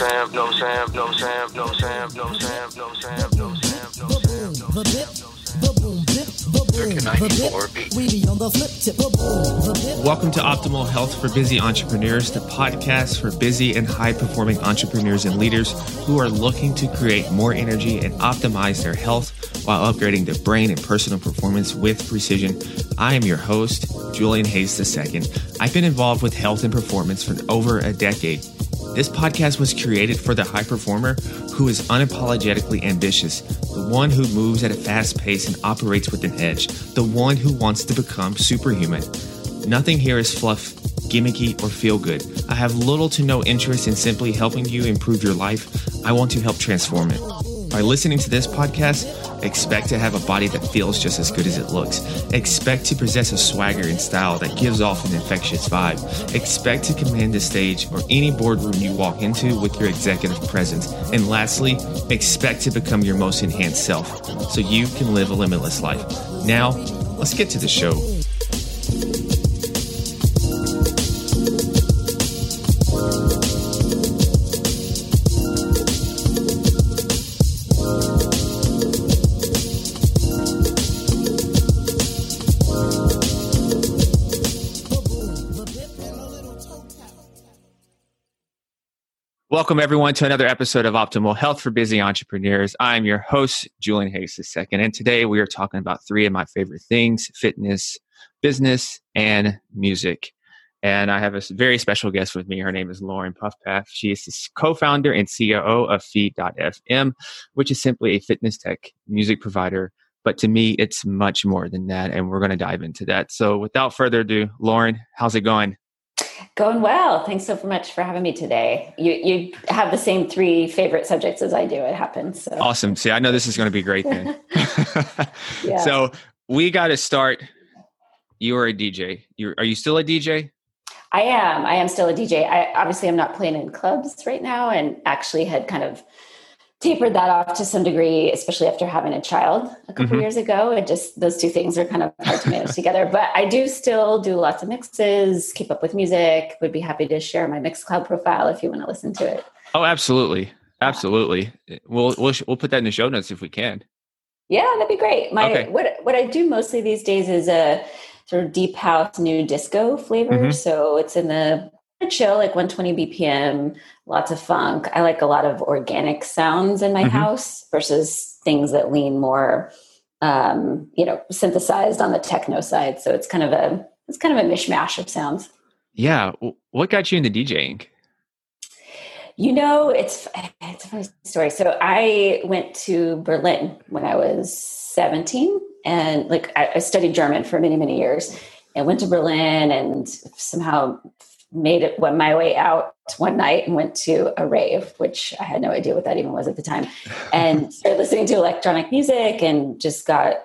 Sam, no Sam, no Sam, no Sam, no Sam, no Sam, no Sam, no Sam, no Sam. Welcome to Optimal Health for Busy Entrepreneurs, the podcast for busy and high performing entrepreneurs and leaders who are looking to create more energy and optimize their health while upgrading their brain and personal performance with precision. I am your host, Julian Hayes II. I've been involved with health and performance for over a decade. This podcast was created for the high performer who is unapologetically ambitious, the one who moves at a fast pace and operates with an edge, the one who wants to become superhuman. Nothing here is fluff, gimmicky, or feel good. I have little to no interest in simply helping you improve your life. I want to help transform it. By listening to this podcast, Expect to have a body that feels just as good as it looks. Expect to possess a swagger and style that gives off an infectious vibe. Expect to command the stage or any boardroom you walk into with your executive presence. And lastly, expect to become your most enhanced self so you can live a limitless life. Now, let's get to the show. Welcome, everyone, to another episode of Optimal Health for Busy Entrepreneurs. I'm your host, Julian Hayes II, and today we are talking about three of my favorite things fitness, business, and music. And I have a very special guest with me. Her name is Lauren Pufpaf. She is the co founder and COO of Feed.fm, which is simply a fitness tech music provider. But to me, it's much more than that. And we're going to dive into that. So without further ado, Lauren, how's it going? Going well. Thanks so much for having me today. You you have the same three favorite subjects as I do. It happens. So. Awesome. See, I know this is going to be great then. yeah. So we got to start. You are a DJ. You are you still a DJ? I am. I am still a DJ. I obviously I'm not playing in clubs right now, and actually had kind of tapered that off to some degree, especially after having a child a couple mm-hmm. years ago. It just those two things are kind of hard to manage together. But I do still do lots of mixes, keep up with music. Would be happy to share my Mixcloud profile if you want to listen to it. Oh, absolutely, absolutely. We'll we'll we'll put that in the show notes if we can. Yeah, that'd be great. My okay. what what I do mostly these days is a sort of deep house, new disco flavor. Mm-hmm. So it's in the chill, like 120 BPM, lots of funk. I like a lot of organic sounds in my mm-hmm. house versus things that lean more, um, you know, synthesized on the techno side. So it's kind of a it's kind of a mishmash of sounds. Yeah. What got you into DJing? You know, it's it's a funny story. So I went to Berlin when I was 17 and like I, I studied German for many, many years and went to Berlin and somehow made it went my way out one night and went to a rave, which I had no idea what that even was at the time, and started listening to electronic music and just got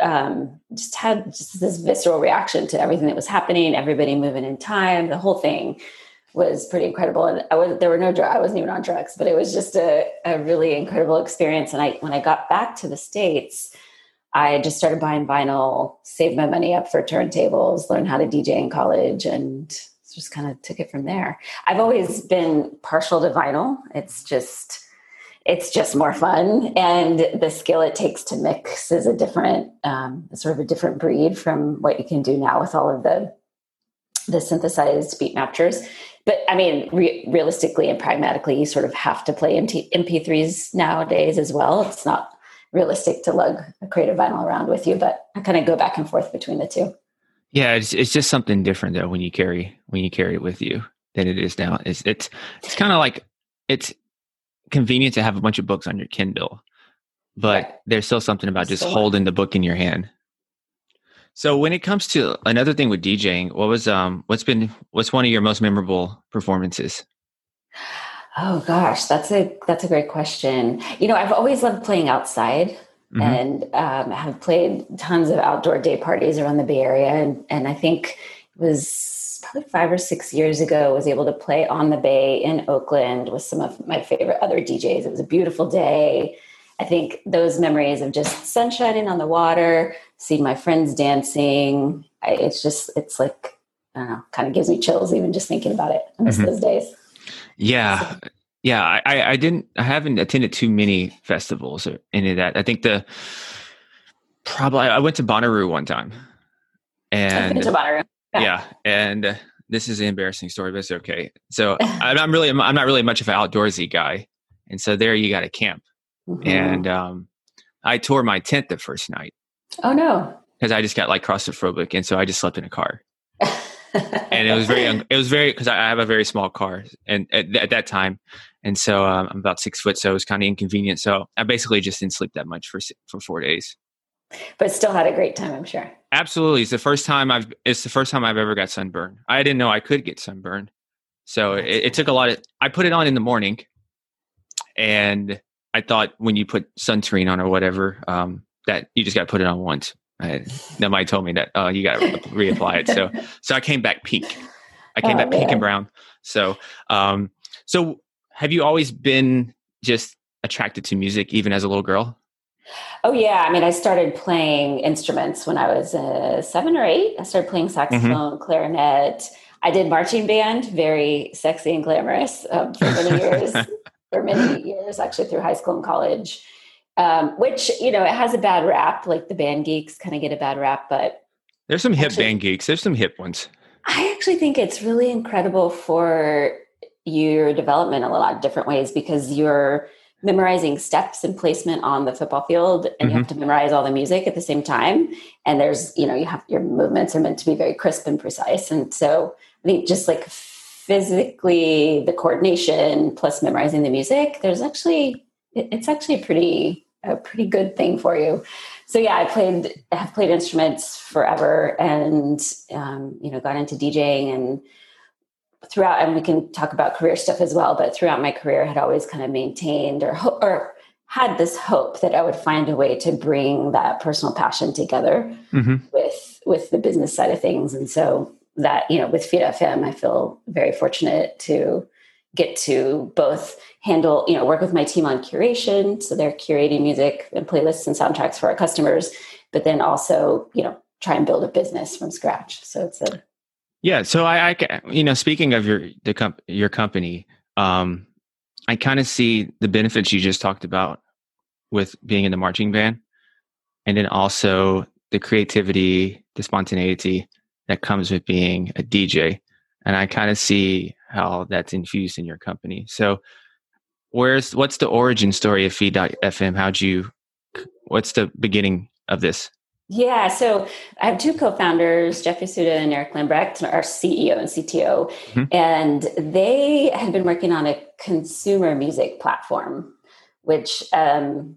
um, just had just this visceral reaction to everything that was happening, everybody moving in time, the whole thing was pretty incredible. And I was there were no drugs, I wasn't even on drugs, but it was just a, a really incredible experience. And I when I got back to the States, I just started buying vinyl, saved my money up for turntables, learned how to DJ in college and just kind of took it from there. I've always been partial to vinyl. It's just it's just more fun and the skill it takes to mix is a different um, sort of a different breed from what you can do now with all of the the synthesized beat matchers but i mean re- realistically and pragmatically you sort of have to play MT- mp3s nowadays as well it's not realistic to lug a creative vinyl around with you but i kind of go back and forth between the two yeah, it's it's just something different though when you carry when you carry it with you than it is now. It's it's it's kind of like it's convenient to have a bunch of books on your Kindle, but yeah. there's still something about just so holding the book in your hand. So when it comes to another thing with DJing, what was um what's been what's one of your most memorable performances? Oh gosh, that's a that's a great question. You know, I've always loved playing outside mm-hmm. and um, have played tons of outdoor day parties around the Bay Area. And, and I think it was probably five or six years ago, was able to play on the Bay in Oakland with some of my favorite other DJs. It was a beautiful day. I think those memories of just sun shining on the water, seeing my friends dancing, I, it's just, it's like, I don't know, kind of gives me chills even just thinking about it. I miss mm-hmm. those days. Yeah. Yeah, I, I didn't. I haven't attended too many festivals or any of that. I think the probably I went to Bonnaroo one time, and to Bonnaroo. yeah, Yeah. and uh, this is an embarrassing story, but it's okay. So I'm I'm really I'm not really much of an outdoorsy guy, and so there you got to camp, Mhm. and um, I tore my tent the first night oh no. because I just got like claustrophobic, and so I just slept in a car. and it was very it was very because I I have a very small car and at, at that time and so um, i'm about six foot so it was kind of inconvenient. So i basically just didn't sleep that much for for four days. But still had a great time, I'm sure. absolutely. It's the first time i've it's the first time i've ever got sunburn i didn't know i could get sunburned, so it, it took a lot of i put it on in the morning and i thought when you put sunscreen on or whatever um, that you just got to put it on once. I, nobody told me that uh, you got to reapply it. So so i came back pink. I came Oh, back pink and brown. So um so have you always been just attracted to music even as a little girl Oh yeah, I mean, I started playing instruments when I was uh, seven or eight. I started playing saxophone, clarinet. I did marching band, very sexy and glamorous um, for many years. for many years, actually through high school and college. Um, which you know, it has a bad rap. Like the band geeks kind of get a bad rap, but there's some hip Actually- band geeks there's some hip ones I actually think it's really incredible for your development in a lot of different ways because you're memorizing steps and placement on the football field and you have to memorize all the music at the same time. And there's you know you have your movements are meant to be very crisp and precise. And so i think just like physically the coordination plus memorizing the music there's actually it's actually a pretty a pretty good thing for you. So yeah i played have played instruments forever and um, you know got into djing and throughout and we can talk about career stuff as well but throughout my career I had always kind of maintained or or had this hope that i would find a way to bring that personal passion together mm-hmm. with with the business side of things and so that you know with Feed.fm i feel very fortunate to get to both handle you know work with my team on curation so they're curating music and playlists and soundtracks for our customers but then also you know try and build a business from scratch so it's a Yeah, so I, I you know, speaking of your the comp- your company, um, I kind of see the benefits you just talked about with being in the marching band, and then also the creativity, the spontaneity that comes with being a DJ, and I kind of see how that's infused in your company. So, where's what's the origin story of Feed.fm? How'd you? What's the beginning of this? Yeah, so I have two co-founders, Jeff Yasuda and Eric Lambrecht, our CEO and CTO, Mhm. and they had been working on a consumer music platform, which um,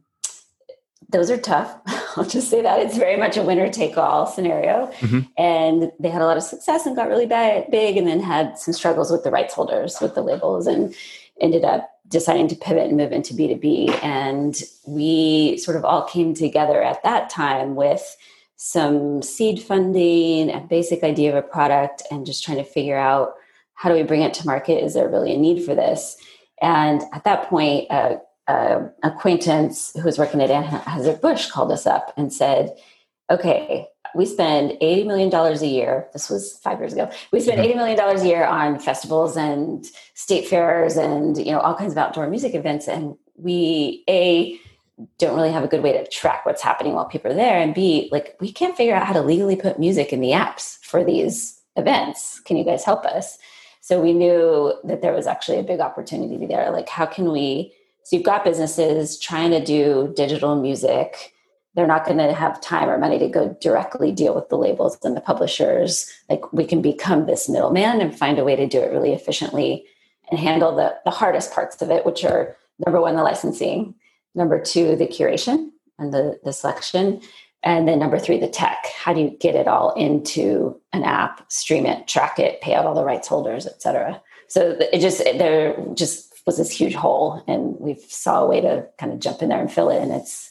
those are tough. I'll just say that it's very much a winner-take-all scenario, Mhm. and they had a lot of success and got really big, and then had some struggles with the rights holders, with the labels, and ended up deciding to pivot and move into B2B. And we sort of all came together at that time with some seed funding, a basic idea of a product, and just trying to figure out how do we bring it to market? Is there really a need for this? And at that point, uh, acquaintance who was working at Anheuser-Busch called us up and said, okay, we spend $80 million a year. This was five years ago. We spend mm-hmm. $80 million a year on festivals and state fairs and, you know, all kinds of outdoor music events. And we, A, don't really have a good way to track what's happening while people are there. And B, like, we can't figure out how to legally put music in the apps for these events. Can you guys help us? So we knew that there was actually a big opportunity there. Like, how can we? So you've got businesses trying to do digital music they're not going to have time or money to go directly deal with the labels and the publishers. Like we can become this middleman and find a way to do it really efficiently and handle the, the hardest parts of it which are number one the licensing number two the curation and the, the selection and then number three the tech. How do you get it all into an app stream it track it pay out all the rights holders et cetera? So it just there just was this huge hole and we saw a way to kind of jump in there and fill it and it's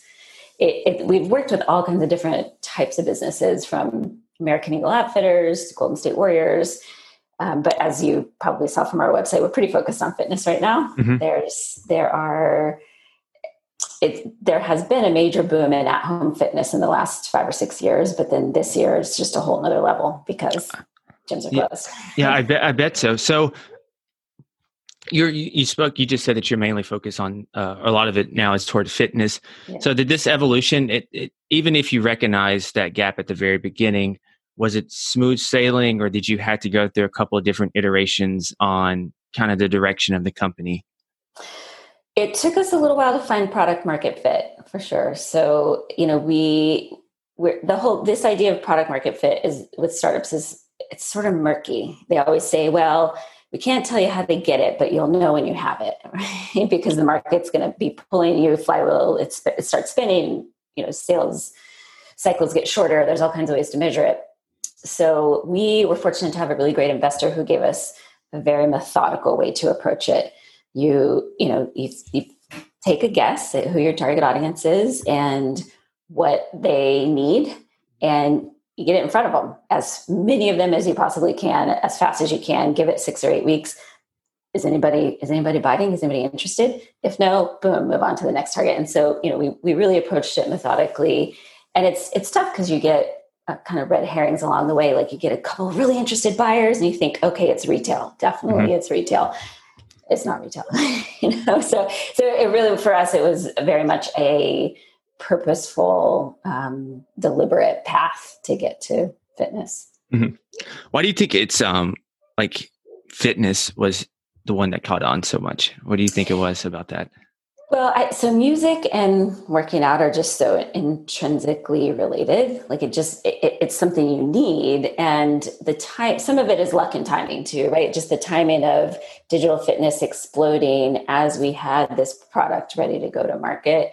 it, it, we've worked with all kinds of different types of businesses from American Eagle Outfitters to Golden State Warriors. Um, but as you probably saw from our website, we're pretty focused on fitness right now. Mhm. There's there are it there has been a major boom in at home fitness in the last five or six years, but then this year it's just a whole nother level because gyms are Yeah. closed. Yeah, I bet I bet so. So you're, you spoke. You just said that you're mainly focused on uh, a lot of it now is toward fitness. Yeah. So did this evolution? It, it, even if you recognize that gap at the very beginning, was it smooth sailing, or did you have to go through a couple of different iterations on kind of the direction of the company? It took us a little while to find product market fit for sure. So you know we we're, the whole this idea of product market fit is with startups is it's sort of murky. They always say, well we can't tell you how they get it, but you'll know when you have it, right? because the market's going to be pulling you, flywheel, it's, it starts spinning, you know, sales cycles get shorter. There's all kinds of ways to measure it. So we were fortunate to have a really great investor who gave us a very methodical way to approach it. You, you know, you, you take a guess at who your target audience is and what they need, and you get it in front of them as many of them as you possibly can as fast as you can give it six or eight weeks. Is anybody is anybody biting? Is anybody interested? If no boom move on to the next target. And so you know we, we really approached it methodically. And it's it's tough because you get uh, kind of red herrings along the way. Like you get a couple of really interested buyers and you think okay it's retail. Definitely mm-hmm. it's retail. It's not retail you know? So so it really for us it was very much a purposeful, um, deliberate path to get to fitness. Mm-hmm. Why do you think it's um, like fitness was the one that caught on so much? What do you think it was about that? Well, I, so music and working out are just so intrinsically related. Like it just, it, it's something you need. And the time, some of it is luck and timing too, right? Just the timing of digital fitness exploding as we had this product ready to go to market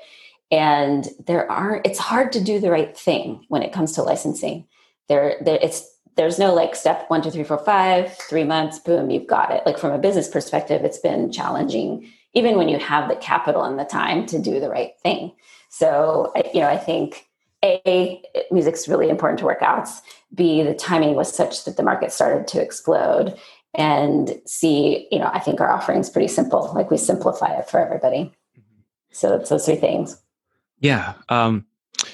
and there are it's hard to do the right thing when it comes to licensing. There, there it's there's no like step one two three four five three months boom you've got it. Like from a business perspective it's been challenging even when you have the capital and the time to do the right thing. So you know i think a music's really important to workouts. B the timing was such that the market started to explode. And c you know i think our offering is pretty simple. Like we simplify it for everybody. Mm-hmm. so it's those three things yeah. Um,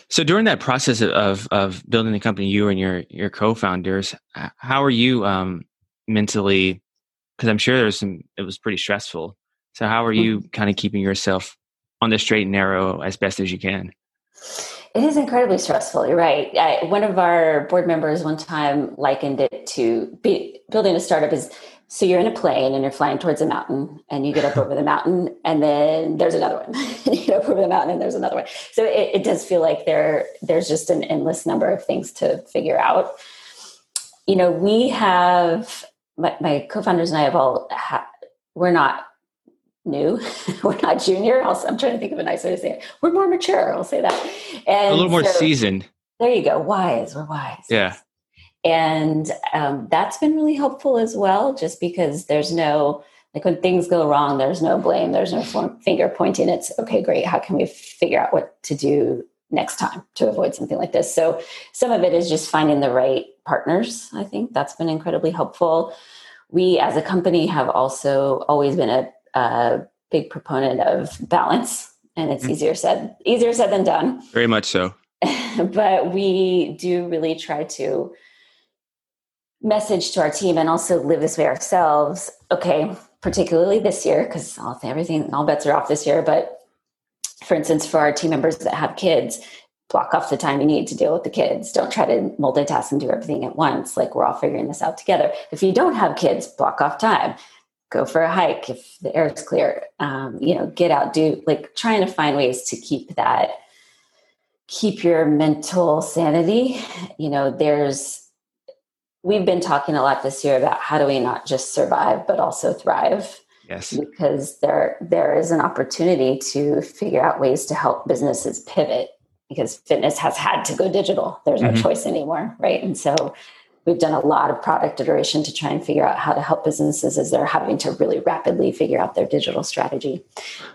so during that process of of building the company, you and your your co-founders, how are you um, mentally? Because I'm sure there's some. It was pretty stressful. So how are you mm-hmm. kind of keeping yourself on the straight and narrow as best as you can? It is incredibly stressful. You're right. I, one of our board members one time likened it to be, building a startup is so you're in a plane and you're flying towards a mountain and you get up over the mountain and then there's another one. you get up over the mountain and there's another one. So it, it, does feel like there there's just an endless number of things to figure out. You know, we have my, my co-founders and I have all ha- we're not new. we're not junior. i am trying to think of a nice way to say it. We're more mature. I'll say that. And a little more so, seasoned. There you go. Wise. We're wise. Yeah and um, that's been really helpful as well just because there's no like when things go wrong there's no blame there's no finger pointing. It's okay great how can we figure out what to do next time to avoid something like this? So some of it is just finding the right partners i think that's been incredibly helpful. We as a company have also always been a, a big proponent of balance and it's mm-hmm. easier said easier said than done. Very much so. But we do really try to message to our team and also live this way ourselves. Okay, particularly this year, because everything, all bets are off this year. But for instance, for our team members that have kids, block off the time you need to deal with the kids. Don't try to multitask and do everything at once. Like we're all figuring this out together. If you don't have kids, block off time. Go for a hike if the air is clear. Um, you know, get out, do like trying to find ways to keep that, keep your mental sanity. You know, there's we've been talking a lot this year about how do we not just survive but also thrive. Yes. Because there there is an opportunity to figure out ways to help businesses pivot because fitness has had to go digital. There's no mm-hmm. choice anymore right? And so we've done a lot of product iteration to try and figure out how to help businesses as they're having to really rapidly figure out their digital strategy.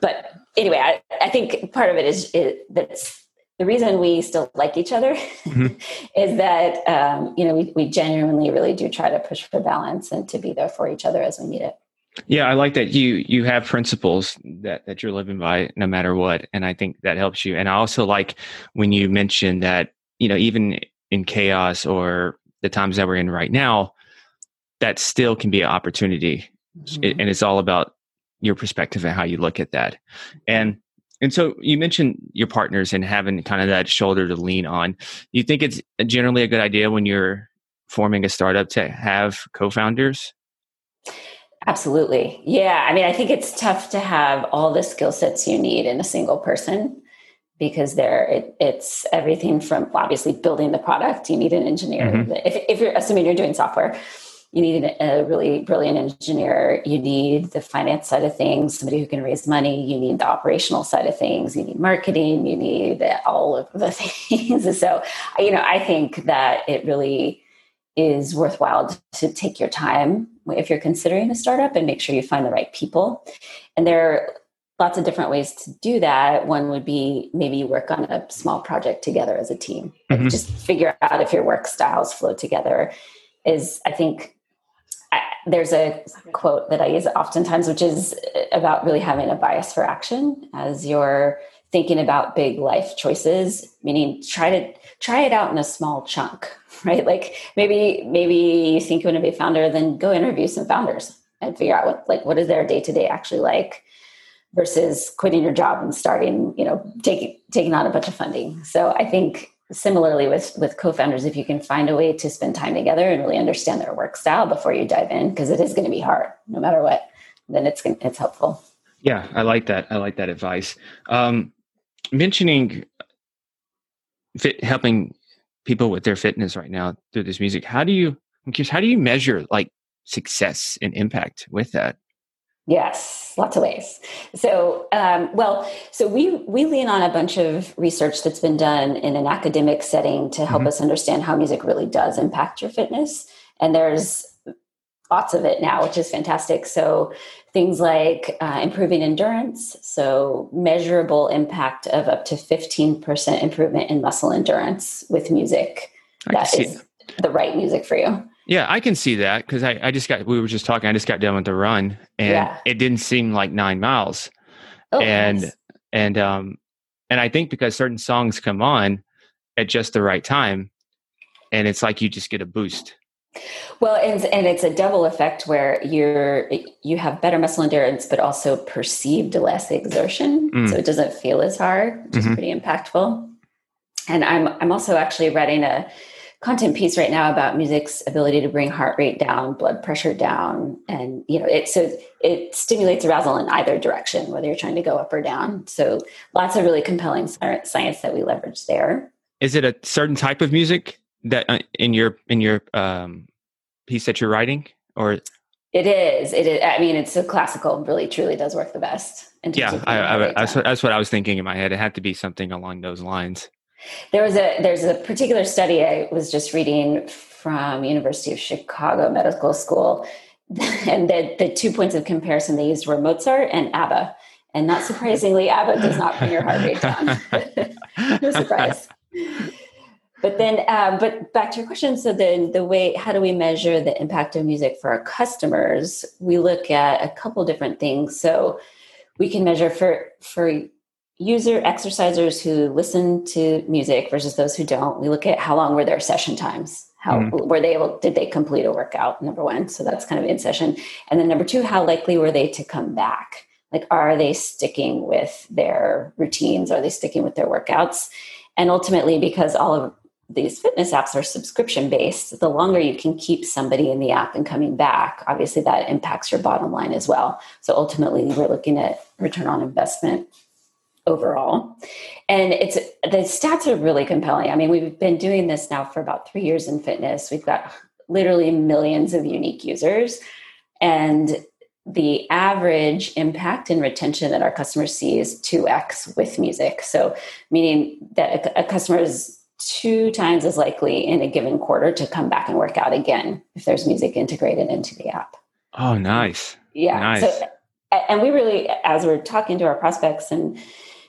But anyway i, I think part of it is it, that's the reason we still like each other mm-hmm. is that um, you know we, we genuinely really do try to push for balance and to be there for each other as we need it yeah i like that you you have principles that that you're living by no matter what and i think that helps you and i also like when you mentioned that you know even in chaos or the times that we're in right now that still can be an opportunity mm-hmm. it, and it's all about your perspective and how you look at that. And and so you mentioned your partners and having kind of that shoulder to lean on. You think it's generally a good idea when you're forming a startup to have co-founders? Absolutely. Yeah. I mean, I think it's tough to have all the skill sets you need in a single person because there it, it's everything from obviously building the product. You need an engineer. Mm-hmm. If, if you're assuming you're doing software, you need a really brilliant engineer. You need the finance side of things, somebody who can raise money. You need the operational side of things. You need marketing. You need all of the things. so, you know, I think that it really is worthwhile to take your time if you're considering a startup and make sure you find the right people. And there are lots of different ways to do that. One would be maybe you work on a small project together as a team. Mm-hmm. Just figure out if your work styles flow together. Is I think there's a quote that I use oftentimes, which is about really having a bias for action as you're thinking about big life choices. Meaning, try to try it out in a small chunk, right? Like maybe maybe you think you want to be a founder, then go interview some founders and figure out what like what is their day to day actually like versus quitting your job and starting, you know, taking taking on a bunch of funding. So I think similarly with with co-founders if you can find a way to spend time together and really understand their work style before you dive in because it is going to be hard no matter what then it's it's helpful. Yeah i like that i like that advice. Um, mentioning fit, helping people with their fitness right now through this music how do you i'm curious how do you measure like success and impact with that Yes, lots of ways. So, um, well, so we we lean on a bunch of research that's been done in an academic setting to help mm-hmm. us understand how music really does impact your fitness, and there's lots of it now, which is fantastic. So, things like uh, improving endurance, so measurable impact of up to fifteen percent improvement in muscle endurance with music. I that is the right music for you. Yeah, I can see that because I, I just got, we were just talking, I just got done with the run and yeah. it didn't seem like nine miles. Oh, and, nice. and, um, and I think because certain songs come on at just the right time and it's like you just get a boost. Well, and, and it's a double effect where you're you have better muscle endurance, but also perceived less exertion, mm. so it doesn't feel as hard, which mm-hmm. is pretty impactful. And I'm I'm also actually writing a content piece right now about music's ability to bring heart rate down, blood pressure down, and you know it so it stimulates arousal in either direction, whether you're trying to go up or down. So lots of really compelling science that we leverage there. Is it a certain type of music that uh, in your in your um, piece that you're writing, or it is. It is. I mean, it's a classical. Really, truly does work the best. Yeah, I, I, I, that's what I was thinking in my head. It had to be something along those lines. There was a there's a particular study I was just reading from University of Chicago Medical School, and the the two points of comparison they used were Mozart and ABBA, and not surprisingly, ABBA does not bring your heart rate down. no surprise. But then, um, but back to your question. So then, the way how do we measure the impact of music for our customers? We look at a couple different things. So we can measure for for user exercisers who listen to music versus those who don't. We look at how long were their session times? How mm. were they able did they complete a workout number one? So that's kind of in session. And then number two how likely were they to come back? Like are they sticking with their routines? Are they sticking with their workouts? And ultimately because all of these fitness apps are subscription based the longer you can keep somebody in the app and coming back obviously that impacts your bottom line as well. So ultimately we're looking at return on investment overall. And it's the stats are really compelling. I mean, we've been doing this now for about three years in fitness. We've got literally millions of unique users. And the average impact and retention that our customers see is 2x with music. So, meaning that a, customer is two times as likely in a given quarter to come back and work out again if there's music integrated into the app. Oh, nice. Yeah. Nice. So, and we really, as we're talking to our prospects and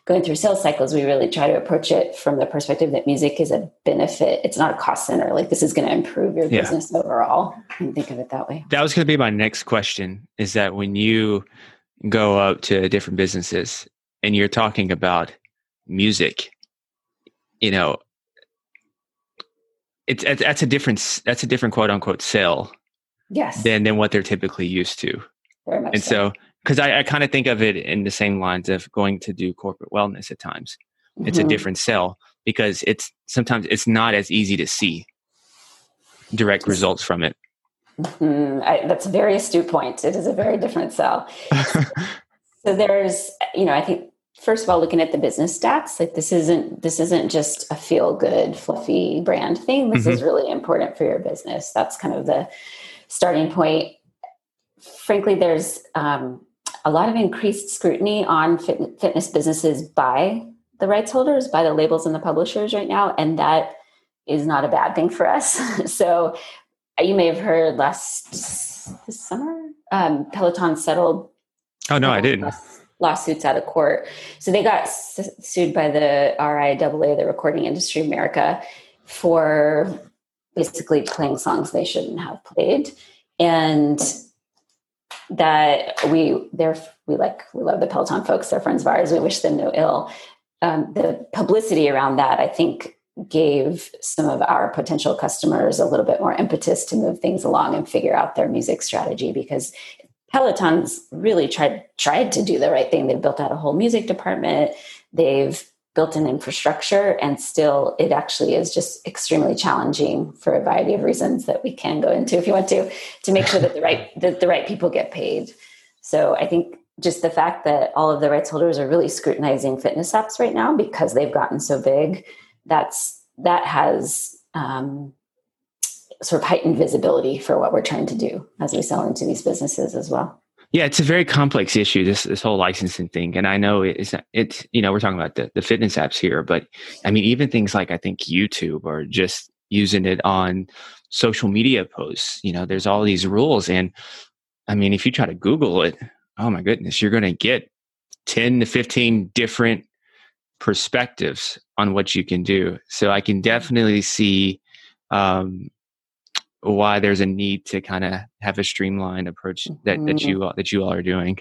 going through sales cycles, we really try to approach it from the perspective that music is a benefit. It's not a cost center. Like this is going to improve your yeah. business overall. And think of it that way. That was going to be my next question is that when you go up to different businesses and you're talking about music, you know, it's, that's a different, that's a different quote unquote sell. Yes. Than, than what they're typically used to. Very much and so. so because I, I kind of think of it in the same lines of going to do corporate wellness at times. It's mm-hmm. a different sell because it's sometimes it's not as easy to see direct results from it. Mm-hmm. I, that's a very astute point. It is a very different sell. so there's, you know, I think first of all, looking at the business stats, like this isn't this isn't just a feel good, fluffy brand thing. This mm-hmm. is really important for your business. That's kind of the starting point. Frankly, there's um, a lot of increased scrutiny on fit, fitness businesses by the rights holders, by the labels and the publishers right now, and that is not a bad thing for us. so you may have heard last this summer, um, Peloton settled. Oh no, I didn't. Lawsuits out of court. So they got s- sued by the RIAA, the Recording Industry America, for basically playing songs they shouldn't have played, and that we they're we like we love the Peloton folks. They're friends of ours. We wish them no ill. Um, the publicity around that, I think, gave some of our potential customers a little bit more impetus to move things along and figure out their music strategy because Peloton's really tried tried to do the right thing. They've built out a whole music department. They've built an infrastructure and still it actually is just extremely challenging for a variety of reasons that we can go into if you want to to make sure that the right that the right people get paid. So i think just the fact that all of the rights holders are really scrutinizing fitness apps right now because they've gotten so big that's that has um, sort of heightened visibility for what we're trying to do as we sell into these businesses as well yeah, it's a very complex issue. This this whole licensing thing, and I know it's it's you know we're talking about the the fitness apps here, but I mean even things like I think YouTube or just using it on social media posts. You know, there's all these rules, and I mean if you try to Google it, oh my goodness, you're going to get ten to fifteen different perspectives on what you can do. So I can definitely see um, why there's a need to kind of have a streamlined approach that, mm-hmm. that you that you all are doing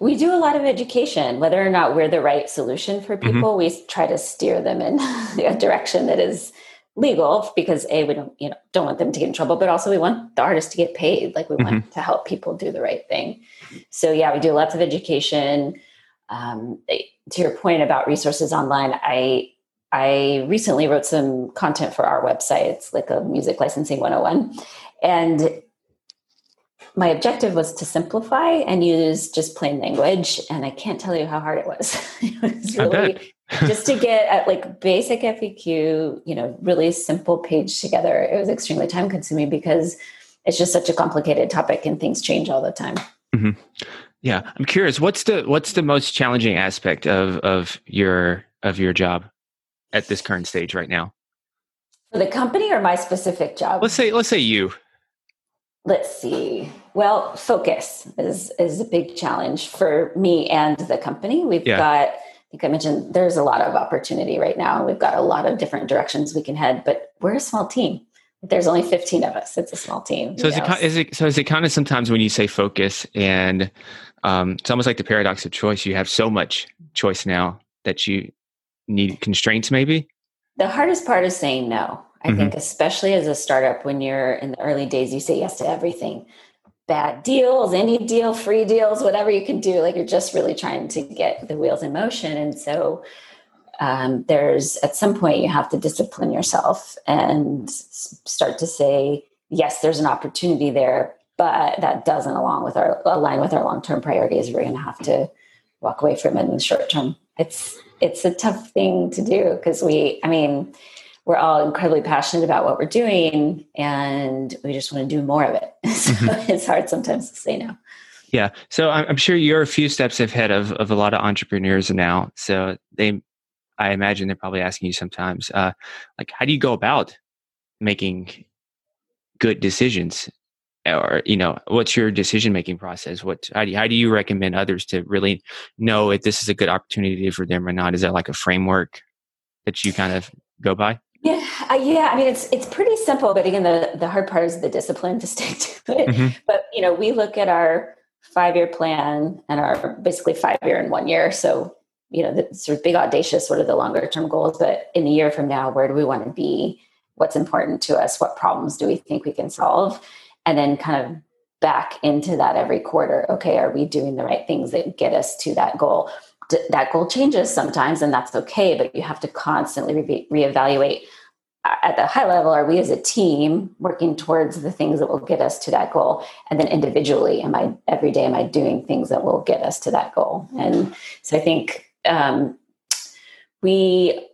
we do a lot of education whether or not we're the right solution for mm-hmm. people mm-hmm. we try to steer them in a direction that is legal because a we don't you know don't want them to get in trouble but also we want the artist to get paid like we mm-hmm. want to help people do the right thing so yeah we do lots of education um, to your point about resources online i I recently wrote some content for our website. It's like a music licensing 101. And my objective was to simplify and use just plain language. And I can't tell you how hard it was. it was really just to get at like basic FAQ, you know, really simple page together. It was extremely time consuming because it's just such a complicated topic and things change all the time. Mm-hmm. Yeah. I'm curious, what's the, what's the most challenging aspect of, of your, of your job? At this current stage right now? For the company or my specific job? Let's say let's say you. Let's see. Well, focus is is a big challenge for me and the company. We've yeah. got I think I mentioned there's a lot of opportunity right now. We've got a lot of different directions we can head, but we're a small team. There's only 15 of us. It's a small team. So is it, is it, so is it kind of sometimes when you say focus and um, it's almost like the paradox of choice. You have so much choice now that you need constraints maybe? The hardest part is saying no. I mm-hmm. think, especially as a startup, when you're in the early days, you say yes to everything bad deals, any deal, free deals, whatever you can do. Like you're just really trying to get the wheels in motion. And so um, there's at some point you have to discipline yourself and start to say, yes, there's an opportunity there, but that doesn't along with our align with our long term priorities. We're going to have to walk away from it in the short term. It's it's a tough thing to do because we, I mean, we're all incredibly passionate about what we're doing and we just want to do more of it. so mm-hmm. it's hard sometimes to say no. Yeah. So I'm sure you're a few steps ahead of, of a lot of entrepreneurs now. So they, I imagine they're probably asking you sometimes, uh, like, how do you go about making good decisions or you know what's your decision making process? What how do, you, how do you recommend others to really know if this is a good opportunity for them or not? Is that like a framework that you kind of go by? Yeah uh, yeah i mean it's it's pretty simple but again the the hard part is the discipline to stick to it. Mm-hmm. but you know we look at our five year plan and our basically five year and one year. So you know the sort of big audacious sort of the longer term goals? But in a year from now where do we want to be? What's important to us? What problems do we think we can solve and then kind of back into that every quarter. Okay, are we doing the right things that get us to that goal? D- that goal changes sometimes, and that's okay, but you have to constantly re- reevaluate at the high level are we as a team working towards the things that will get us to that goal and then individually am i every day am i doing things that will get us to that goal and so i think um, we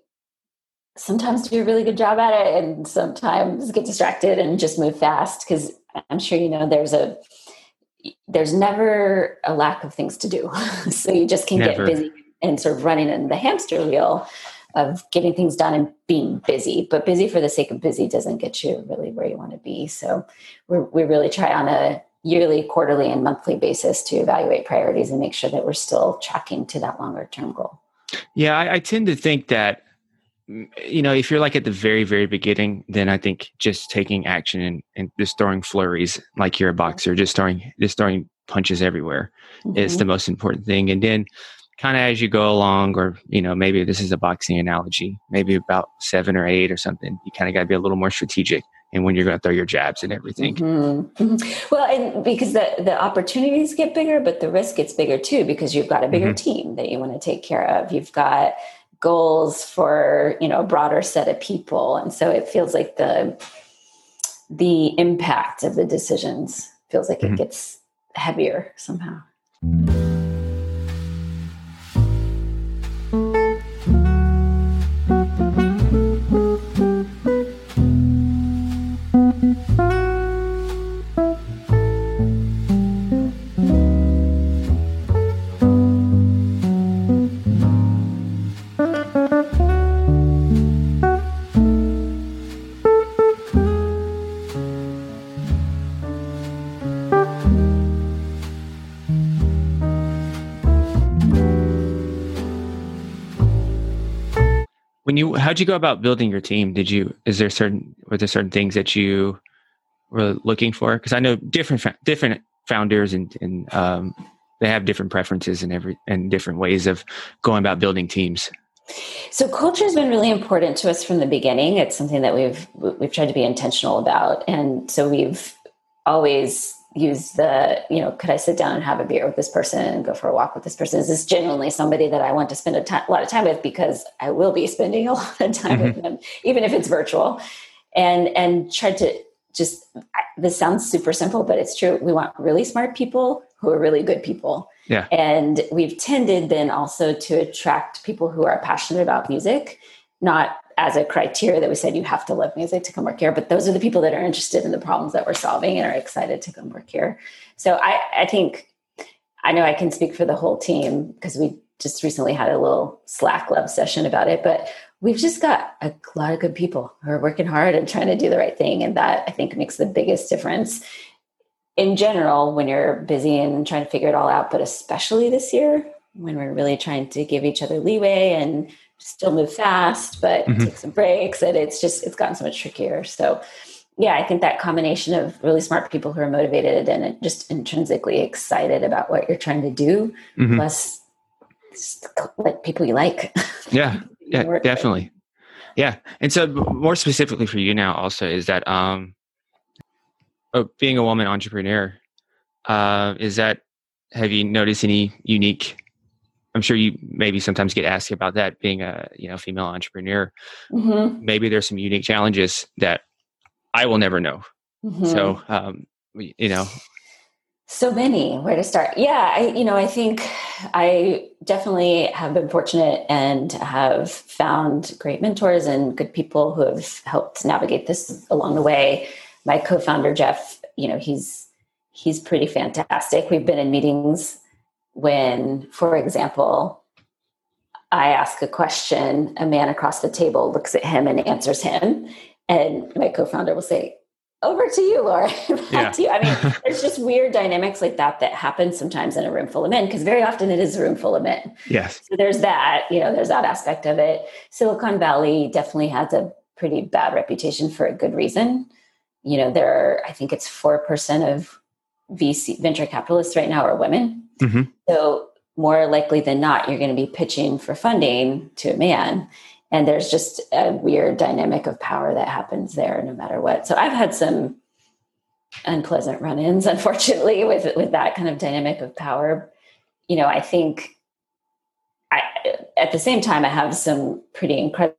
sometimes do a really good job at it and sometimes get distracted and just move fast because i'm sure you know there's a there's never a lack of things to do. So you just can never. get busy and sort of running in the hamster wheel of getting things done and being busy. But busy for the sake of busy doesn't get you really where you want to be. So we really try on a yearly quarterly and monthly basis to evaluate priorities and make sure that we're still tracking to that longer term goal. Yeah I, I tend to think that you know, if you're like at the very, very beginning, then I think just taking action and, and just throwing flurries like you're a boxer, just throwing just throwing punches everywhere mm-hmm. is the most important thing. And then kind of as you go along, or you know, maybe this is a boxing analogy, maybe about seven or eight or something, you kind of got to be a little more strategic and when you're going to throw your jabs and everything. Mm-hmm. mm-hmm. Well, and because the the opportunities get bigger, but the risk gets bigger too because you've got a bigger mm-hmm. team that you want to take care of. You've got goals for you know a broader set of people and so it feels like the the impact of the decisions feels like mm-hmm. it gets heavier somehow you how'd you go about building your team? Did you is there certain were there certain things that you were looking for? Because i know different different founders and, and um, they have different preferences and every and different ways of going about building teams. So culture has been really important to us from the beginning. It's something that we've we've tried to be intentional about. And so we've always use the you know could i sit down and have a beer with this person and go for a walk with this person? Is this genuinely somebody that i want to spend a, t- a lot of time with? Because i will be spending a lot of time mm-hmm. with them even if it's virtual. And and try to just this sounds super simple but it's true. We want really smart people who are really good people. Yeah. And we've tended then also to attract people who are passionate about music not as a criteria that we said you have to love music to come work here, but those are the people that are interested in the problems that we're solving and are excited to come work here. So I, I think I know I can speak for the whole team because we just recently had a little Slack love session about it, but we've just got a lot of good people who are working hard and trying to do the right thing. And that I think makes the biggest difference in general when you're busy and trying to figure it all out, but especially this year when we're really trying to give each other leeway and still move fast, but mm-hmm. take some breaks. And it's just, it's gotten so much trickier. So, yeah, I think that combination of really smart people who are motivated and just intrinsically excited about what you're trying to do, mm-hmm. plus like people you like. Yeah, yeah, definitely. With. Yeah, and so more specifically for you now, also is that um, oh, being a woman entrepreneur, uh, is that have you noticed any unique I'm sure you maybe sometimes get asked about that being a you know female entrepreneur. Mm-hmm. Maybe there's some unique challenges that I will never know. Mm-hmm. So um, you know, so many. Where to start? Yeah, I you know I think I definitely have been fortunate and have found great mentors and good people who have helped navigate this along the way. My co-founder Jeff, you know, he's he's pretty fantastic. We've been in meetings when, for example, I ask a question, a man across the table looks at him and answers him, and my co-founder will say, "Over to you, Laura." Back yeah. to you. I mean, there's just weird dynamics like that that happen sometimes in a room full of men because very often it is a room full of men. Yes. So there's that. You know, there's that aspect of it. Silicon Valley definitely has a pretty bad reputation for a good reason. You know, there are, I think it's four percent of VC venture capitalists right now are women. Mm-hmm. So more likely than not, you're going to be pitching for funding to a man. And there's just a weird dynamic of power that happens there no matter what. So I've had some unpleasant run-ins, unfortunately, with with that kind of dynamic of power. You know, I think I at the same time I have some pretty incredible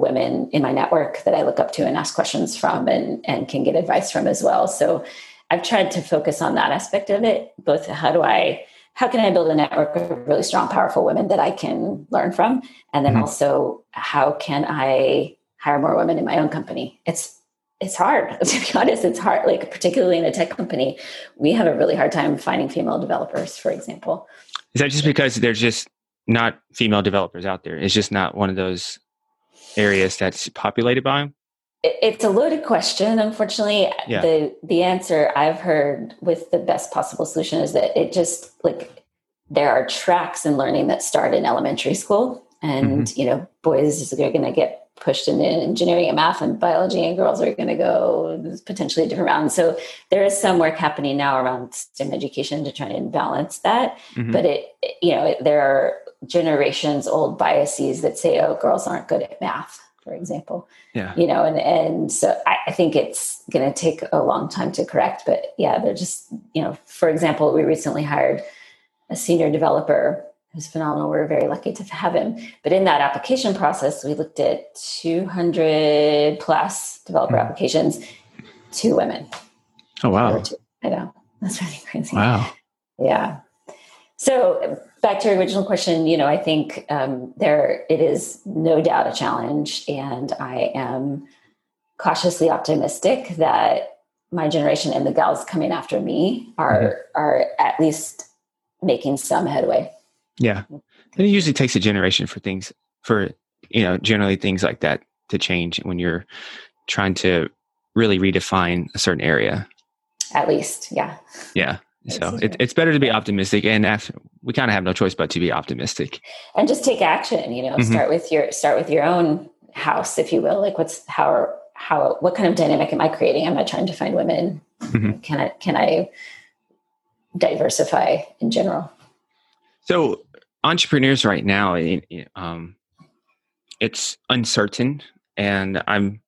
women in my network that I look up to and ask questions from and and can get advice from as well. So I've tried to focus on that aspect of it. Both how do I how can I build a network of really strong, powerful women that I can learn from? And then mm-hmm. also how can I hire more women in my own company? It's it's hard to be honest it's hard like particularly in a tech company we have a really hard time finding female developers for example is that just because there's just not female developers out there it's just not one of those areas that's populated by them it's a loaded question unfortunately yeah. the the answer i've heard with the best possible solution is that it just like there are tracks in learning that start in elementary school and mm-hmm. you know boys are going to get pushed into engineering and math and biology, and girls are going to go potentially a different route. so there is some work happening now around STEM education to try and balance that. Mm-hmm. But it, you know, there are generations old biases that say, oh, girls aren't good at math, for example. Yeah. You know, and, and so I, I think it's going to take a long time to correct. But yeah, they're just, you know, for example, we recently hired a senior developer who's phenomenal. We're very lucky to have him. But in that application process, we looked at 200 plus developer mm-hmm. applications, two women. Oh, wow. I know. That's really crazy. Wow. Yeah. So back to your original question, you know, I think um, there it is no doubt a challenge, and I am cautiously optimistic that my generation and the gals coming after me are mm-hmm. are at least making some headway. Yeah. And it usually takes a generation for things, for, you know, generally things like that to change when you're trying to really redefine a certain area. At least, yeah. Yeah. So it, it's better to be optimistic, and after, we kind of have no choice but to be optimistic. And just take action. You know, mm-hmm. start with your start with your own house, if you will. Like, what's how how what kind of dynamic am I creating? Am I trying to find women? Mm-hmm. Can I can I diversify in general? So entrepreneurs right now, um, it's uncertain, and I'm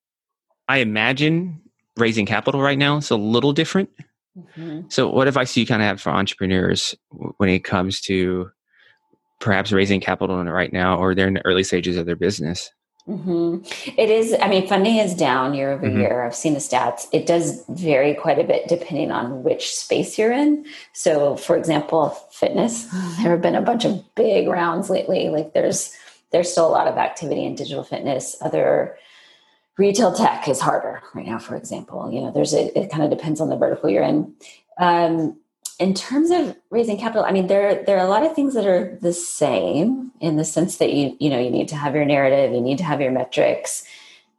I imagine raising capital right now is a little different. Mm-hmm. So, what advice do you kind of have for entrepreneurs when it comes to perhaps raising capital right now, or they're in the early stages of their business? Mm-hmm. It is, I mean, funding is down year over mm-hmm. year. I've seen the stats. It does vary quite a bit depending on which space you're in. So, for example, fitness, there have been a bunch of big rounds lately. Like there's, there's still a lot of activity in digital fitness. Other retail tech is harder right now, for example. You know, there's a, it kind of depends on the vertical you're in. Um, in terms of raising capital, I mean, there there are a lot of things that are the same in the sense that you you know you need to have your narrative, you need to have your metrics.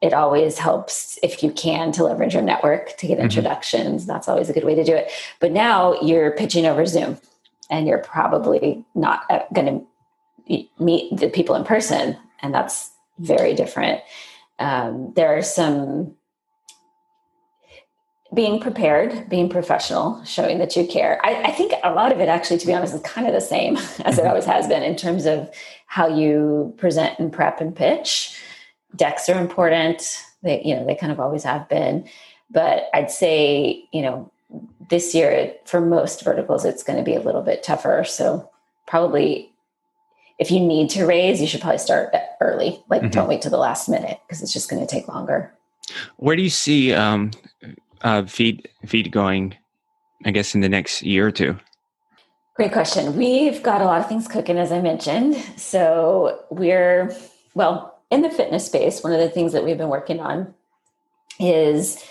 It always helps if you can to leverage your network to get mm-hmm. introductions. That's always a good way to do it. But now you're pitching over Zoom, and you're probably not uh, going to meet the people in person, and that's very different. Um, there are some being prepared, being professional, showing that you care. I, I, think a lot of it, actually, to be honest, is kind of the same as it mm-hmm. always has been in terms of how you present and prep and pitch. Decks are important. They, you know, they kind of always have been. But I'd say, you know, this year for most verticals, it's going to be a little bit tougher. So probably, if you need to raise, you should probably start early. Like, mm-hmm. don't wait to the last minute because it's just going to take longer. Where do you see um, uh, feed feed going? I guess in the next year or two. Great question. We've got a lot of things cooking, as I mentioned. So we're well in the fitness space. One of the things that we've been working on is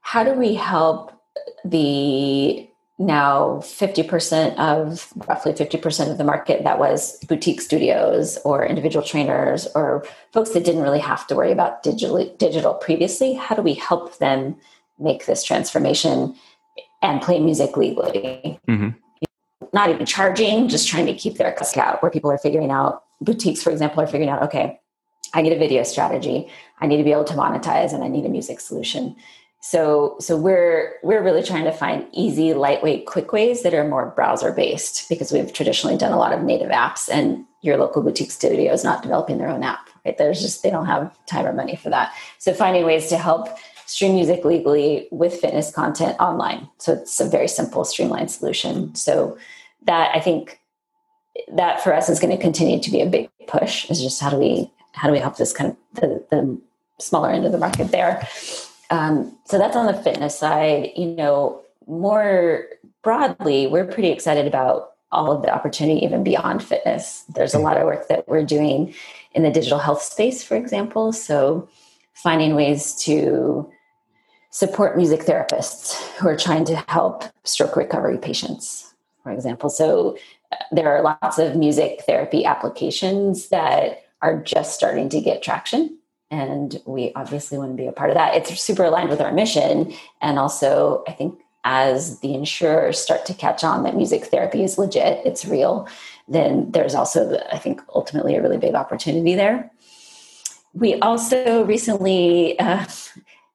how do we help the now 50% of roughly 50% of the market that was boutique studios or individual trainers or folks that didn't really have to worry about digital digital previously how do we help them make this transformation and play music legally. Mm-hmm. Not even charging, just trying to keep their cost out, where people are figuring out, boutiques, for example, are figuring out, okay, I need a video strategy, I need to be able to monetize, and I need a music solution. So, so we're we're really trying to find easy, lightweight, quick ways that are more browser based because we've traditionally done a lot of native apps, and your local boutique studio is not developing their own app. Right? There's just they don't have time or money for that. So, finding ways to help stream music legally with fitness content online. So it's a very simple, streamlined solution. So that I think that for us is going to continue to be a big push. Is just how do we how do we help this kind of the, the smaller end of the market there. Um, so that's on the fitness side. You know, more broadly, we're pretty excited about all of the opportunity even beyond fitness. There's a lot of work that we're doing in the digital health space, for example. So finding ways to support music therapists who are trying to help stroke recovery patients, for example. So uh, there are lots of music therapy applications that are just starting to get traction. And we obviously want to be a part of that. It's super aligned with our mission. And also, I think as the insurers start to catch on that music therapy is legit, it's real, then there's also, I think, ultimately a really big opportunity there. We also recently, uh,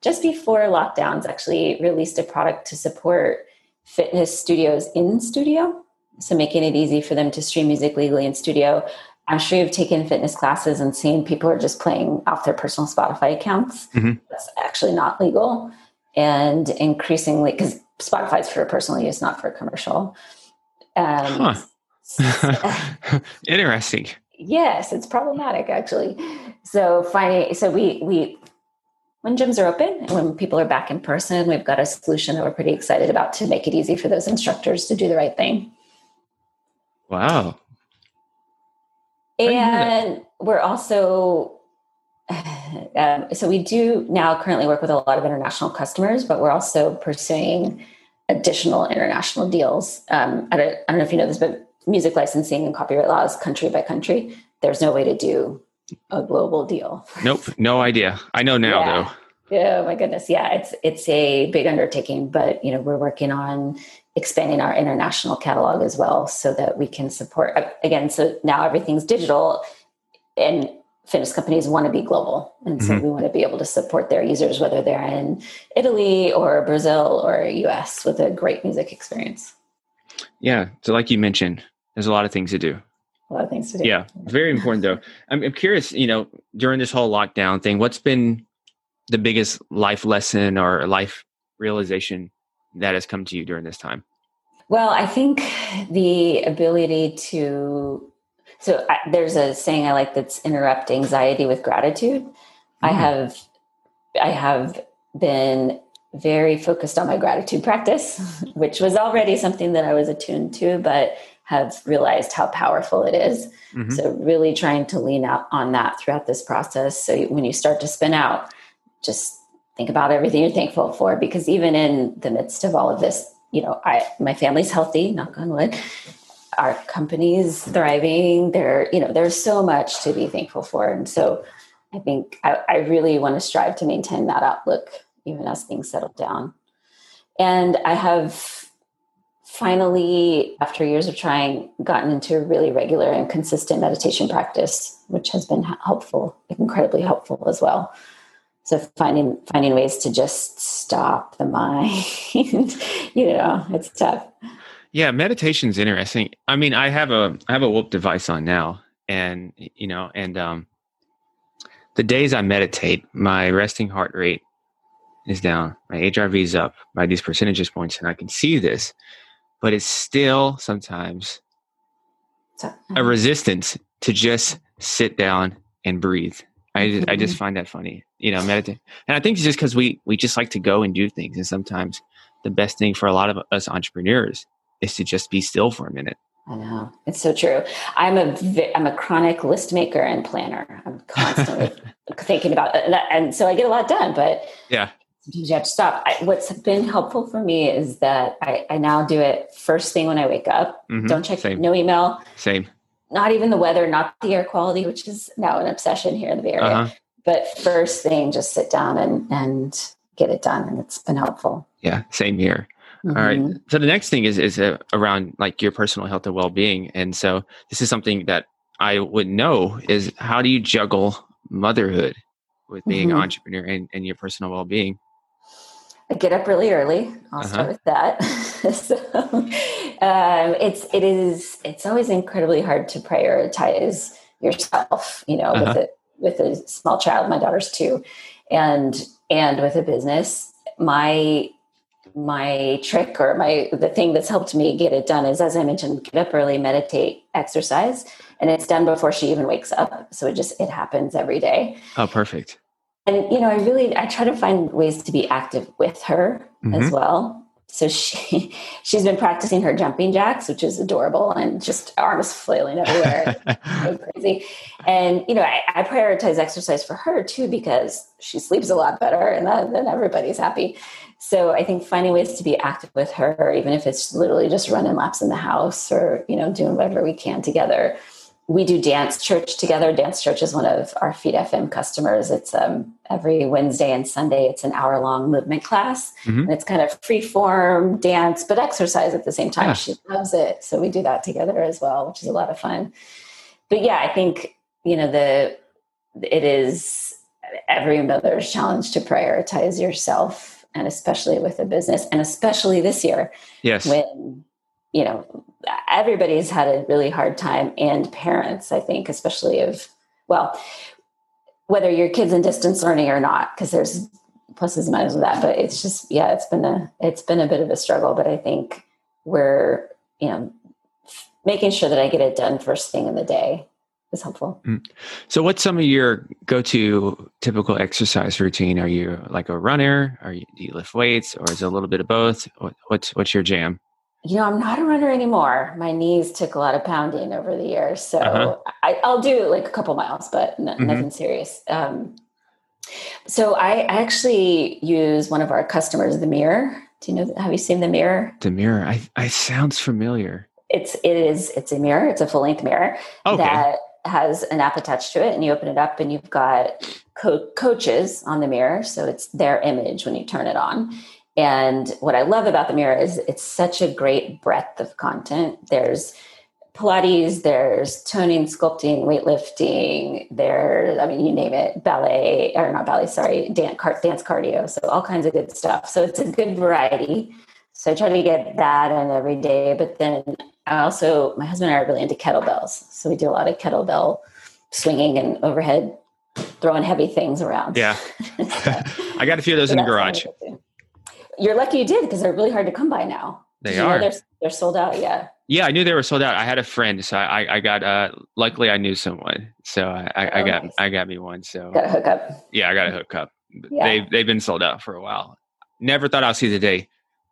just before lockdowns, actually released a product to support fitness studios in studio. So making it easy for them to stream music legally in studio. I'm sure you've taken fitness classes and seen people are just playing off their personal Spotify accounts. Mm-hmm. That's actually not legal. And increasingly, because Spotify's for personal use, not for commercial. Um, huh. Interesting. Yes, it's problematic actually. So finding so we we when gyms are open and when people are back in person, we've got a solution that we're pretty excited about to make it easy for those instructors to do the right thing. Wow. And we're also um, so we do now currently work with a lot of international customers, but we're also pursuing additional international deals. Um, I, don't, I don't know if you know this, but music licensing and copyright laws, country by country, there's no way to do a global deal. Nope, no idea. I know now yeah. though. Oh my goodness, yeah, it's it's a big undertaking, but you know we're working on expanding our international catalog as well, so that we can support again. So now everything's digital, and fitness companies want to be global. And so mm-hmm. we want to be able to support their users, whether they're in Italy or Brazil or US with a great music experience. Yeah. So, like you mentioned, there's a lot of things to do. A lot of things to do. Yeah. Very important, though. I'm, I'm curious, you know, during this whole lockdown thing, what's been the biggest life lesson or life realization that has come to you during this time? Well, I think the ability to so I, there's a saying I like that's interrupt anxiety with gratitude. Mm. I have I have been very focused on my gratitude practice, which was already something that I was attuned to, but have realized how powerful it is. Mm-hmm. So really trying to lean out on that throughout this process. So when you start to spin out, just think about everything you're thankful for because even in the midst of all of this, you know, I my family's healthy, knock on wood our company's thriving. There, you know, there's so much to be thankful for. And so I think I, I really want to strive to maintain that outlook even as things settle down. And I have finally, after years of trying, gotten into a really regular and consistent meditation practice, which has been helpful, incredibly helpful as well. So finding finding ways to just stop the mind, you know, it's tough. Yeah, meditation is interesting. I mean, I have a I have a Whoop device on now, and you know, and um, the days I meditate, my resting heart rate is down, my HRV is up by these percentages points, and I can see this, but it's still sometimes a uh-huh. resistance to just sit down and breathe. I just, I just mm-hmm. find that funny, you know, meditate. And I think it's just because we we just like to go and do things, and sometimes the best thing for a lot of us entrepreneurs is to just be still for a minute. I know it's so true. I'm a I'm a chronic list maker and planner. I'm constantly thinking about it, and so I get a lot done. But yeah, sometimes you have to stop. I, what's been helpful for me is that I, I now do it first thing when I wake up. Mm-hmm. Don't check Same. no email. Same. Not even the weather, not the air quality, which is now an obsession here in the Bay Area. Uh-huh. But first thing, just sit down and and get it done, and it's been helpful. Yeah, same here. Mm-hmm. All right. Mm-hmm. So the next thing is is uh, around like your personal health and well being, and so this is something that I would know is how do you juggle motherhood with being mm-hmm. an entrepreneur and, and your personal well being. I get up really early. I'll uh-huh. start with that. so um, it's it is it's always incredibly hard to prioritize yourself. You know, uh-huh. with a with a small child. My daughter's two, and and with a business. My my trick or my the thing that's helped me get it done is as I mentioned, get up early, meditate, exercise, and it's done before she even wakes up. So it just it happens every day. Oh, perfect. And you know, I really I try to find ways to be active with her mm-hmm. as well so she she's been practicing her jumping jacks which is adorable and just arms flailing everywhere. So crazy. And you know I, I, prioritize exercise for her too because she sleeps a lot better and uh, then everybody's happy. So i think finding ways to be active with her even if it's literally just running laps in the house or you know doing whatever we can together we do dance church together. Dance church is one of our Feed.fm customers. It's um, every Wednesday and Sunday. It's an hour long movement class, mm-hmm. and it's kind of free form dance, but exercise at the same time. Yeah. She loves it, so we do that together as well, which is a lot of fun. But yeah, I think you know the it is every mother's challenge to prioritize yourself, and especially with a business, and especially this year, yes, when you know everybody's had a really hard time and parents i think especially of well whether your kids in distance learning or not because there's pluses and minuses of that but it's just yeah it's been a it's been a bit of a struggle but i think we're you know making sure that i get it done first thing in the day is helpful. Mm. so what's some of your go-to typical exercise routine? Are you like a runner? Are you do you lift weights or is it a little bit of both? What's what's your jam you know, I'm not a runner anymore. My knees took a lot of pounding over the years. So uh-huh. I, will do like a couple miles, but n- mm-hmm. nothing serious. Um, so I actually use one of our customers, the mirror. Do you know, have you seen the mirror? The mirror. I, I sounds familiar. It's, it is, it's a mirror. It's a full length mirror okay. that has an app attached to it and you open it up and you've got co- coaches on the mirror. So it's their image when you turn it on and what I love about the mirror is it's such a great breadth of content. There's Pilates, there's toning, sculpting, weightlifting, there's, I mean, you name it, ballet, or not ballet, sorry, dance, dance cardio. So all kinds of good stuff. So it's a good variety. So I try to get that in every day. But then I also, my husband and I are really into kettlebells. So we do a lot of kettlebell swinging and overhead throwing heavy things around. Yeah. I got a few of those so in the garage you're lucky you did because they're really hard to come by now. They are. They're, they're sold out. Yeah. Yeah, I knew they were sold out. I had a friend, so I, I got. Uh, luckily, I knew someone, so I, I, oh, I got, nice. I got me one. So got a hookup. Yeah, I got a hookup. Yeah. They've they've been sold out for a while. Never thought I'll see the day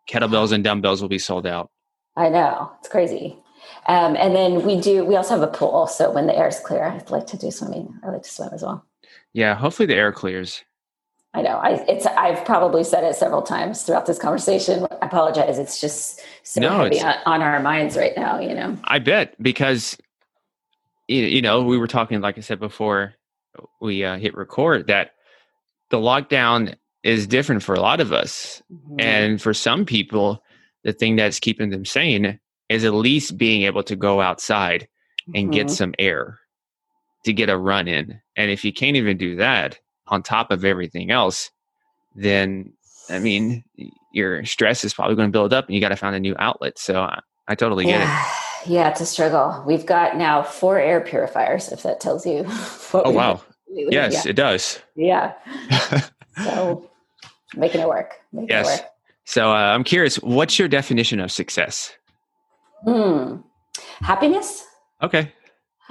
kettlebells and dumbbells will be sold out. I know it's crazy. Um, and then we do. We also have a pool, so when the air is clear, I like to do swimming. I like to swim as well. Yeah, hopefully the air clears. I know. I, it's. I've probably said it several times throughout this conversation. I apologize. It's just so no, heavy on, on, our minds right now. You know. I bet because, you know, we were talking, like I said before, we uh, hit record that the lockdown is different for a lot of us, mm-hmm. and for some people, the thing that's keeping them sane is at least being able to go outside and mm-hmm. get some air, to get a run in, and if you can't even do that on top of everything else, then I mean, your stress is probably going to build up and you got to find a new outlet. So I, I totally get yeah. it. Yeah, it's a struggle. We've got now four air purifiers, if that tells you. oh, wow. Yes, yeah. it does. Yeah. so making it work. Making yes. It work. So uh, I'm curious, what's your definition of success? Hmm. Happiness. Okay.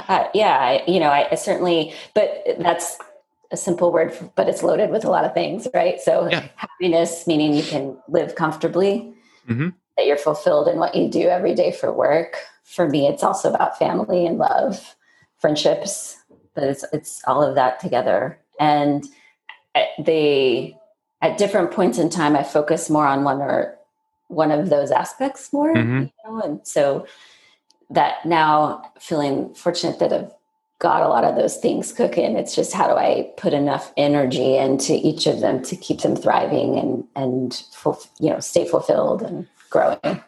Uh, yeah, I, you know, I, I certainly, but that's a simple word, but it's loaded with a lot of things, right? So yeah. happiness, meaning you can live comfortably, mm-hmm. that you're fulfilled in what you do every day for work. For me, it's also about family and love, friendships, but it's it's all of that together. And they at different points in time, I focus more on one or one of those aspects more, mm-hmm. you know? and so that now feeling fortunate that I've got a lot of those things cooking. It's just how do I put enough energy into each of them to keep them thriving and and you know stay fulfilled and growing.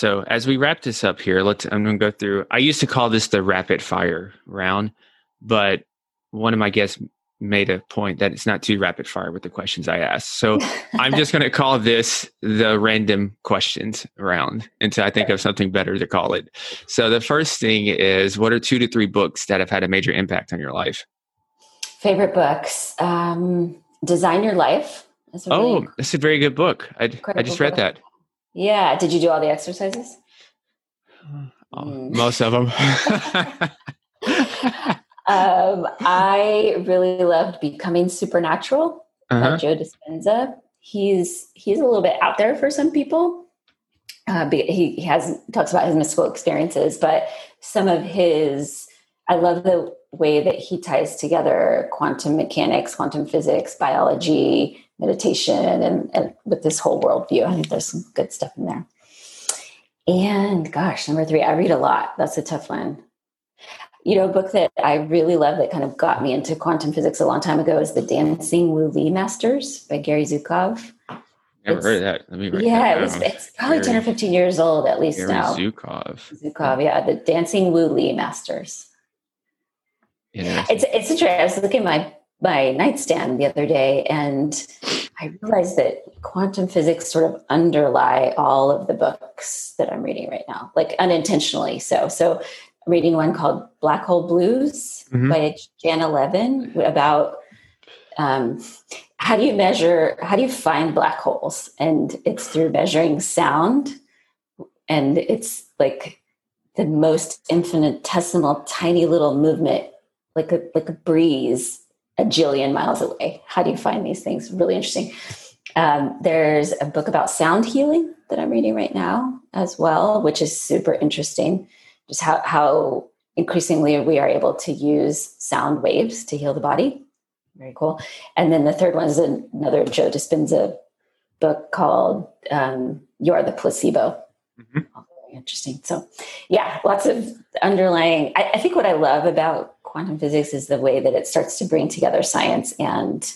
So as we wrap this up here, let's. I'm going to go through. I used to call this the rapid fire round, but one of my guests made a point that it's not too rapid fire with the questions I asked. So I'm just going to call this the random questions round until I think of something better to call it. So the first thing is, what are two to three books that have had a major impact on your life? Favorite books: um, Design Your Life. That's really oh, that's a very good book. I I just read book. that. Yeah. Did you do all the exercises? Oh, mm. Most of them. um, I really loved Becoming Supernatural uh-huh. by Joe Dispenza. He's he's a little bit out there for some people. Uh, he, he has talks about his mystical experiences, but some of his I love the way that he ties together quantum mechanics, quantum physics, biology, meditation, and, and with this whole worldview. I think there's some good stuff in there. And gosh, number three, I read a lot. That's a tough one. You know, a book that I really love that kind of got me into quantum physics a long time ago is The Dancing Wu Li Masters by Gary Zukav. Never it's, heard of that. Let me yeah, it was, it's probably Gary, 10 or 15 years old at least Gary now. Zukav. Zukav, yeah. The Dancing Wu Li Masters. It's it's interesting. I was looking at my my nightstand the other day and I realized that quantum physics sort of underlie all of the books that I'm reading right now, like unintentionally so. So I'm reading one called Black Hole Blues mm-hmm. by Janna Levin about um, how do you measure, how do you find black holes? And it's through measuring sound. And it's like the most infinitesimal, tiny little movement, like a, like a breeze a jillion miles away. How do you find these things? Really interesting. Um, there's a book about sound healing that I'm reading right now as well, which is super interesting. Just how, how increasingly we are able to use sound waves to heal the body. Very cool. And then the third one is another Joe Dispenza book called um, You Are the Placebo. Mm-hmm. interesting. So, yeah, lots of underlying. I, I think what I love about quantum physics is the way that it starts to bring together science and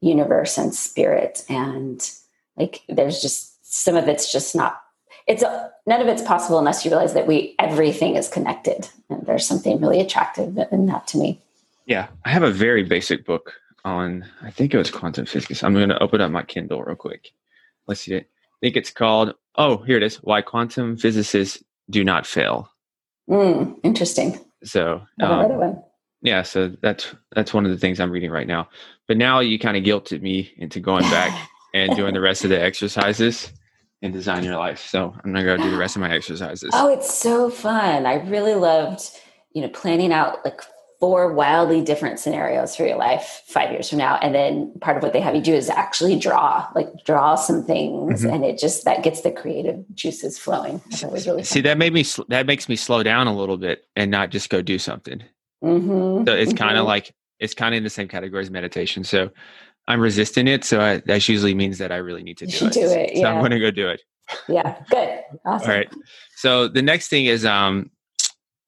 universe and spirit. And like there's just some of it's just not it's a, none of it's possible unless you realize that we everything is connected. And there's something really attractive in that to me. Yeah. I have a very basic book on i think it was quantum physics. I'm going to open up my kindle real quick. Let's see. It i think it's called oh here it is. Why quantum physicists do not fail. Mm, interesting. So um, yeah so that's that's one of the things i'm reading right now. But now you kind of guilted me into going back and doing the rest of the exercises and design your life. So i'm gonna go do the rest of my exercises. Oh it's so fun. I really loved you know planning out like four wildly different scenarios for your life five years from now. And then part of what they have you do is actually draw like draw some things mm-hmm. and it just that gets the creative juices flowing. Really see that made me that makes me slow down a little bit and not just go do something Mm-hmm. So it's kind of mm-hmm. like it's kind of in the same category as meditation. So I'm resisting it. So I, that usually means that I really need to do it. do it. So I'm going to go do it. Yeah. Good. Awesome. All right. So the next thing is um,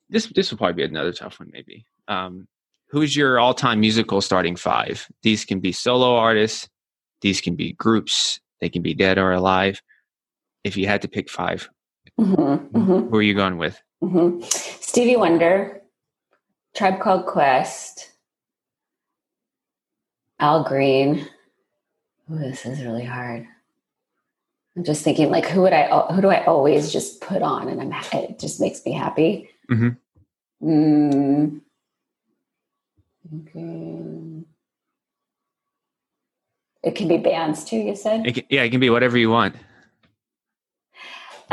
this. This will probably be another tough one. Maybe. Um, who's your all-time musical starting five? These can be solo artists. These can be groups. They can be dead or alive. If you had to pick 5 mm-hmm. Mm-hmm. who are you going with? Mm-hmm. Stevie Wonder, Tribe Called Quest, Al Green. Ooh, this is really hard. I'm just thinking, like, who would I, who do I always just put on, and I'm, it just makes me happy. Mm-hmm. Mm. Okay. It can be bands too. You said, it can, yeah, it can be whatever you want.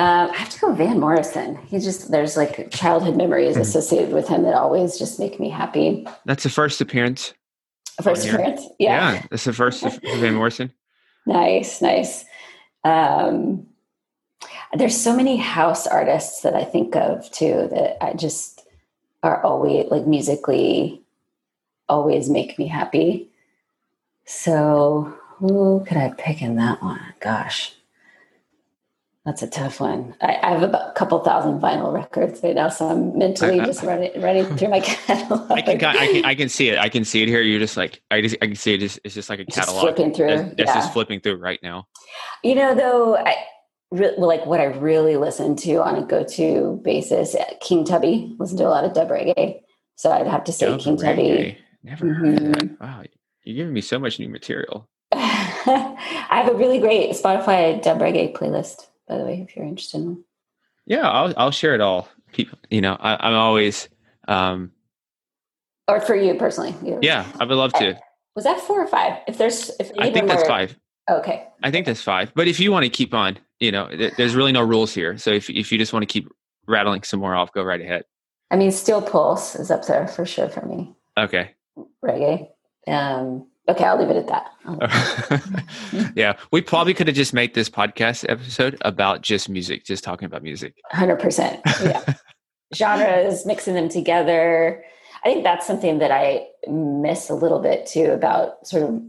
Uh, I have to go Van Morrison. He just there's like childhood memories mm-hmm. associated with him that always just make me happy. That's the first appearance. First appearance, yeah. Yeah, that's the first of Van Morrison. Nice, nice. Um, there's so many house artists that I think of too that I just are always like musically always make me happy. So who could I pick in that one? Gosh. That's a tough one. I, I, have about a couple thousand vinyl records right now, so I'm mentally I, I, just running running through my catalog. I can, I can I can see it. I can see it here. You're just like I just I can see it. It's, it's just like a catalog. Flipping through. It's, it's yeah. just flipping through right now. You know, though, I re- like what I really listen to on a go-to basis, uh, King Tubby. Listen to a lot of dub reggae, so I'd have to say Dub King Tubby. Never heard of Mhm. that. Wow, you're giving me so much new material. I have a really great Spotify dub reggae playlist, by the way, if you're interested in one. Yeah, I'll I'll share it all. People, you know, I, I'm always, um, Or for you personally. either. yeah, I would love to. Was that four or five? If there's, if I think that's were- five. Okay. I think that's five. But if you want to keep on, you know, th- there's really no rules here. So if if you just want to keep rattling some more off, go right ahead. I mean, Steel Pulse is up there for sure for me. Okay. Reggae. Um, okay, I'll leave it at that. Yeah, we probably could have just made this podcast episode about just music, just talking about music. Hundred percent. Yeah. Genres, mixing them together. I think that's something that I miss a little bit too about sort of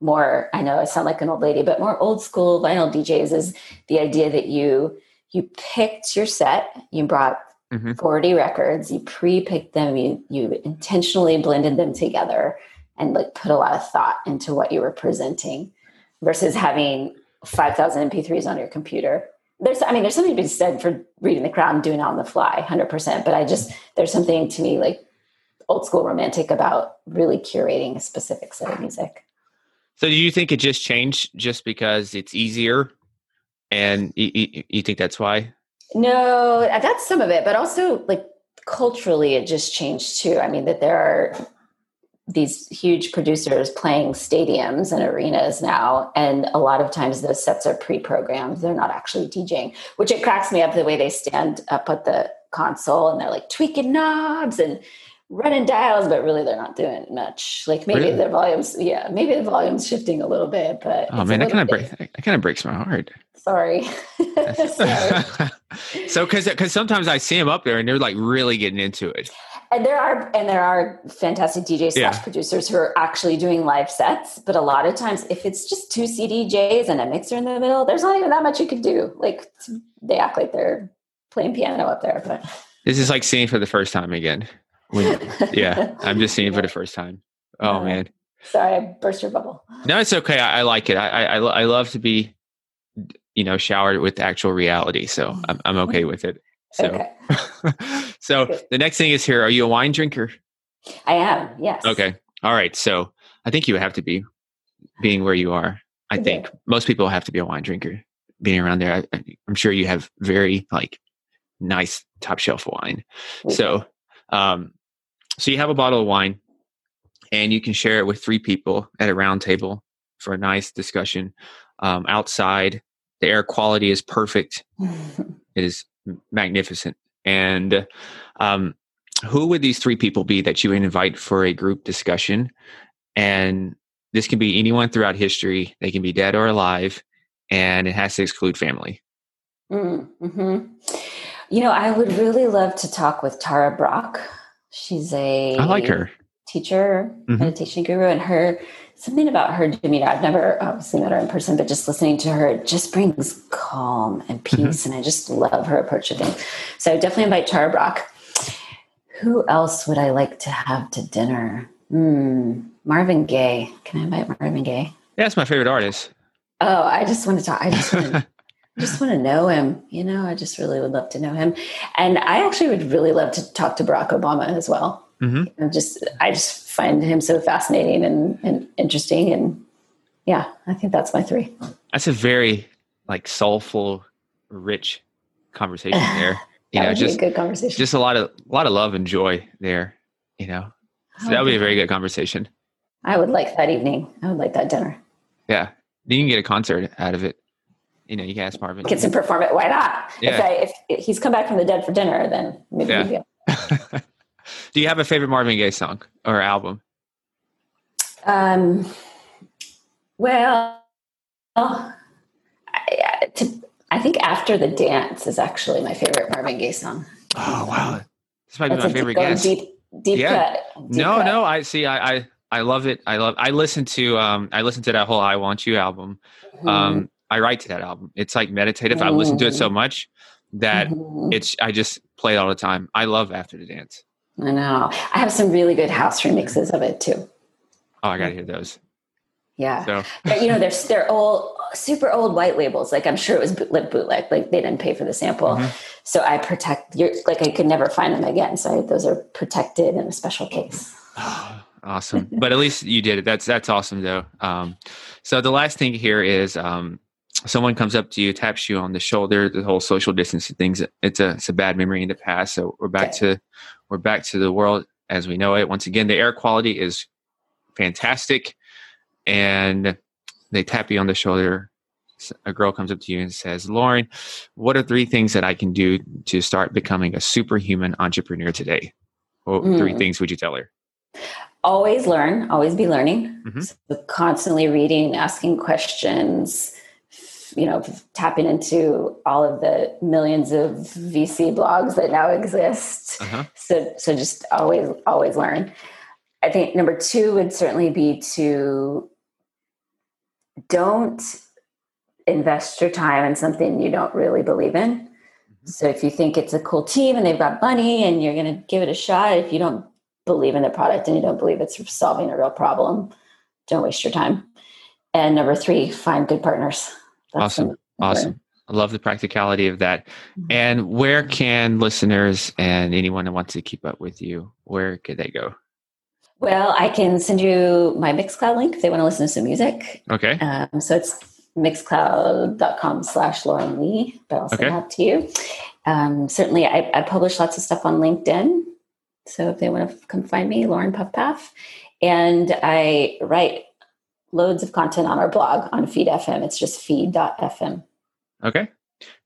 more. I know I sound like an old lady, but more old school vinyl DJs is the idea that you you picked your set, you brought Mhm. forty records, you pre-picked them, you you intentionally blended them together, and like put a lot of thought into what you were presenting, versus having five thousand MP3s on your computer. There's i mean there's something to be said for reading the crowd and doing it on the fly 100% but i just there's something to me like old school romantic about really curating a specific set of music. So do you think it just changed just because it's easier, and you, you, you think that's why? no that's some of it but also like culturally it just changed too. I mean that there are these huge producers playing stadiums and arenas now and a lot of times those sets are pre-programmed they're not actually djing which it cracks me up the way they stand up at the console and they're like tweaking knobs and running dials but really they're not doing much like maybe Really? the volumes yeah maybe the volume's shifting a little bit but Oh man, that kind of bit- break, that kind of breaks my heart. sorry Sorry. so because because sometimes I see them up there and they're like really getting into it. And there are and there are fantastic DJs slash Yeah. producers who are actually doing live sets. But a lot of times, if it's just two CDJs and a mixer in the middle, there's not even that much you can do. Like they act like they're playing piano up there, but This is like seeing for the first time again. When, yeah, I'm just seeing for the first time. Oh Uh, man, Sorry, I burst your bubble. no, it's okay. I, I like it. I, I I I love to be, you know, showered with actual reality. So I'm I'm okay with it. So Okay, so Good. the next thing is here. Are you a wine drinker? I am. Yes. Okay. All right. So I think you have to be being where you are. I Yeah. think most people have to be a wine drinker being around there. I, I'm sure you have very like nice top shelf wine. We- So, um, so you have a bottle of wine and you can share it with three people at a round table for a nice discussion. Um, outside, the air quality is perfect. It is magnificent. And um, who would these three people be that you would invite for a group discussion? And this can be anyone throughout history. They can be dead or alive, and it has to exclude family. Mm-hmm. You know, I would really love to talk with Tara Brach. She's a I like her. Teacher, Mhm. meditation guru, and her something about her demeanor. I've never obviously met her in person, but just listening to her it just brings calm and Mm-hmm. peace. And I just love her approach to things. So I definitely invite Tara Brach. Who else would I like to have to dinner? Hmm, Marvin Gaye. Can I invite Marvin Gaye? Yeah, that's my favorite artist. Oh, I just want to talk. I just want to. I just want to know him. You know, I just really would love to know him. And I actually would really love to talk to Barack Obama as well. Mhm. I'm just, I just find him so fascinating and, and interesting. And yeah, I think that's my three. That's a very like soulful, rich conversation there. You know, just good conversation. just a lot of a lot of love and joy there. You know, so that would be a very good conversation. I would like that evening. I would like that dinner. Yeah, you can get a concert out of it. You know, you can ask Marvin. Gets him perform it. Why not? Yeah. If, I, if he's come back from the dead for dinner, then maybe Yeah. Do you have a favorite Marvin Gaye song or album? Um, well, I, to, I think After the Dance is actually my favorite Marvin Gaye song. Oh wow, this might be my favorite deep, guess. deep, deep Yeah. cut. deep No, cut. no, I see. I, I I love it. I love. I listened to um I listened to that whole "I Want You" album. Mhm. Um, I write to that album. It's like meditative. I listen to it so much that Mhm. it's. I just play it all the time. I love After the Dance. I know. I have some really good house remixes of it too. Oh, I gotta hear those. Yeah. So but you know, they're they're old, super old white labels. Like I'm sure it was bootleg, bootleg. Like they didn't pay for the sample, Mhm. so I protect. Your, like I could never find them again. So I, those are protected in a special case. awesome. But at least you did it. That's that's awesome though. Um, so the last thing here is um, someone comes up to you, taps you on the shoulder. The whole social distancing things. It's a it's a bad memory in the past. So we're back to we're back to the world as we know it. Once again, the air quality is fantastic, and they tap you on the shoulder. A girl comes up to you and says, "Lauren, what are three things that I can do to start becoming a superhuman entrepreneur today?" What three Mm. things would you tell her? Always learn. Always be learning. Mhm. So constantly reading, asking questions. You know, tapping into all of the millions of VC blogs that now exist. Uh-huh. So, so just always, always learn. I think number two would certainly be to don't invest your time in something you don't really believe in. So if you think it's a cool team and they've got money and you're going to give it a shot, if you don't believe in the product and you don't believe it's solving a real problem, don't waste your time. And number three, find good partners. Awesome. the- Awesome. I love the practicality of that. Mhm. And where can listeners and anyone that wants to keep up with you, where could they go? Well, I can send you my Mixcloud link if they want to listen to some music. Okay. Um, so it's mixcloud.com slash Lauren Lee, but I'll send Okay. that to you. Um, certainly, I, I publish lots of stuff on LinkedIn. So if they want to come find me, Lauren Pufpaf. And I write loads of content on our blog on Feed.fm. It's just feed.fm. Okay.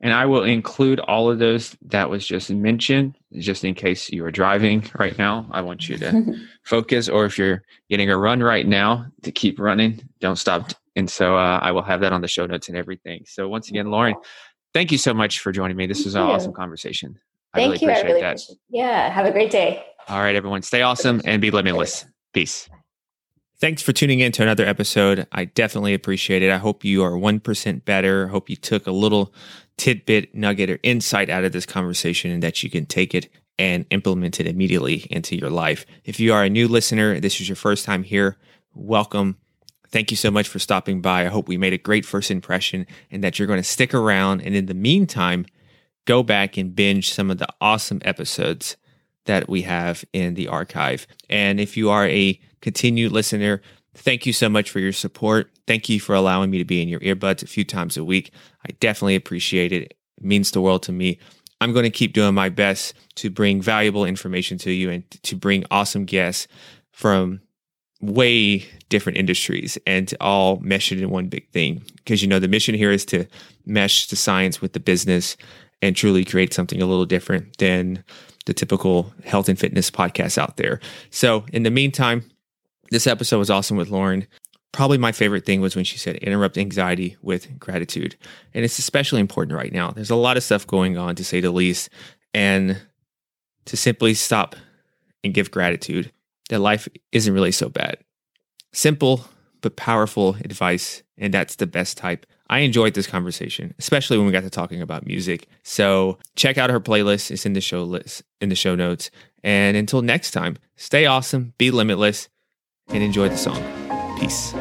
And I will include all of those that was just mentioned, just in case you are driving right now. I want you to focus, or if you're getting a run right now, to keep running. Don't stop. And so uh, I will have that on the show notes and everything. So once again, Lauren, thank you so much for joining me. This was an you. awesome conversation. I Thank really you. I appreciate really that. appreciate Yeah. Have a great day. All right, everyone, stay awesome and be limitless. Peace. Thanks for tuning in to another episode. I definitely appreciate it. I hope you are 1% better. I hope you took a little tidbit, nugget, or insight out of this conversation and that you can take it and implement it immediately into your life. If you are a new listener, this is your first time here, welcome. Thank you so much for stopping by. I hope we made a great first impression and that you're going to stick around. And in the meantime, go back and binge some of the awesome episodes that we have in the archive. And if you are a continued listener, thank you so much for your support. Thank you for allowing me to be in your earbuds a few times a week. I definitely appreciate it. It means the world to me. I'm going to keep doing my best to bring valuable information to you and to bring awesome guests from way different industries and to all mesh it in one big thing. Because, you know, the mission here is to mesh the science with the business and truly create something a little different than the typical health and fitness podcasts out there. So, in the meantime, this episode was awesome with Lauren. Probably my favorite thing was when she said, interrupt anxiety with gratitude. And it's especially important right now. There's a lot of stuff going on, to say the least. And to simply stop and give gratitude that life isn't really so bad. Simple, but powerful advice. And that's the best type. I enjoyed this conversation, especially when we got to talking about music. So check out her playlist. It's in the show list, in the show notes. And until next time, stay awesome, be limitless, and enjoy the song. Peace.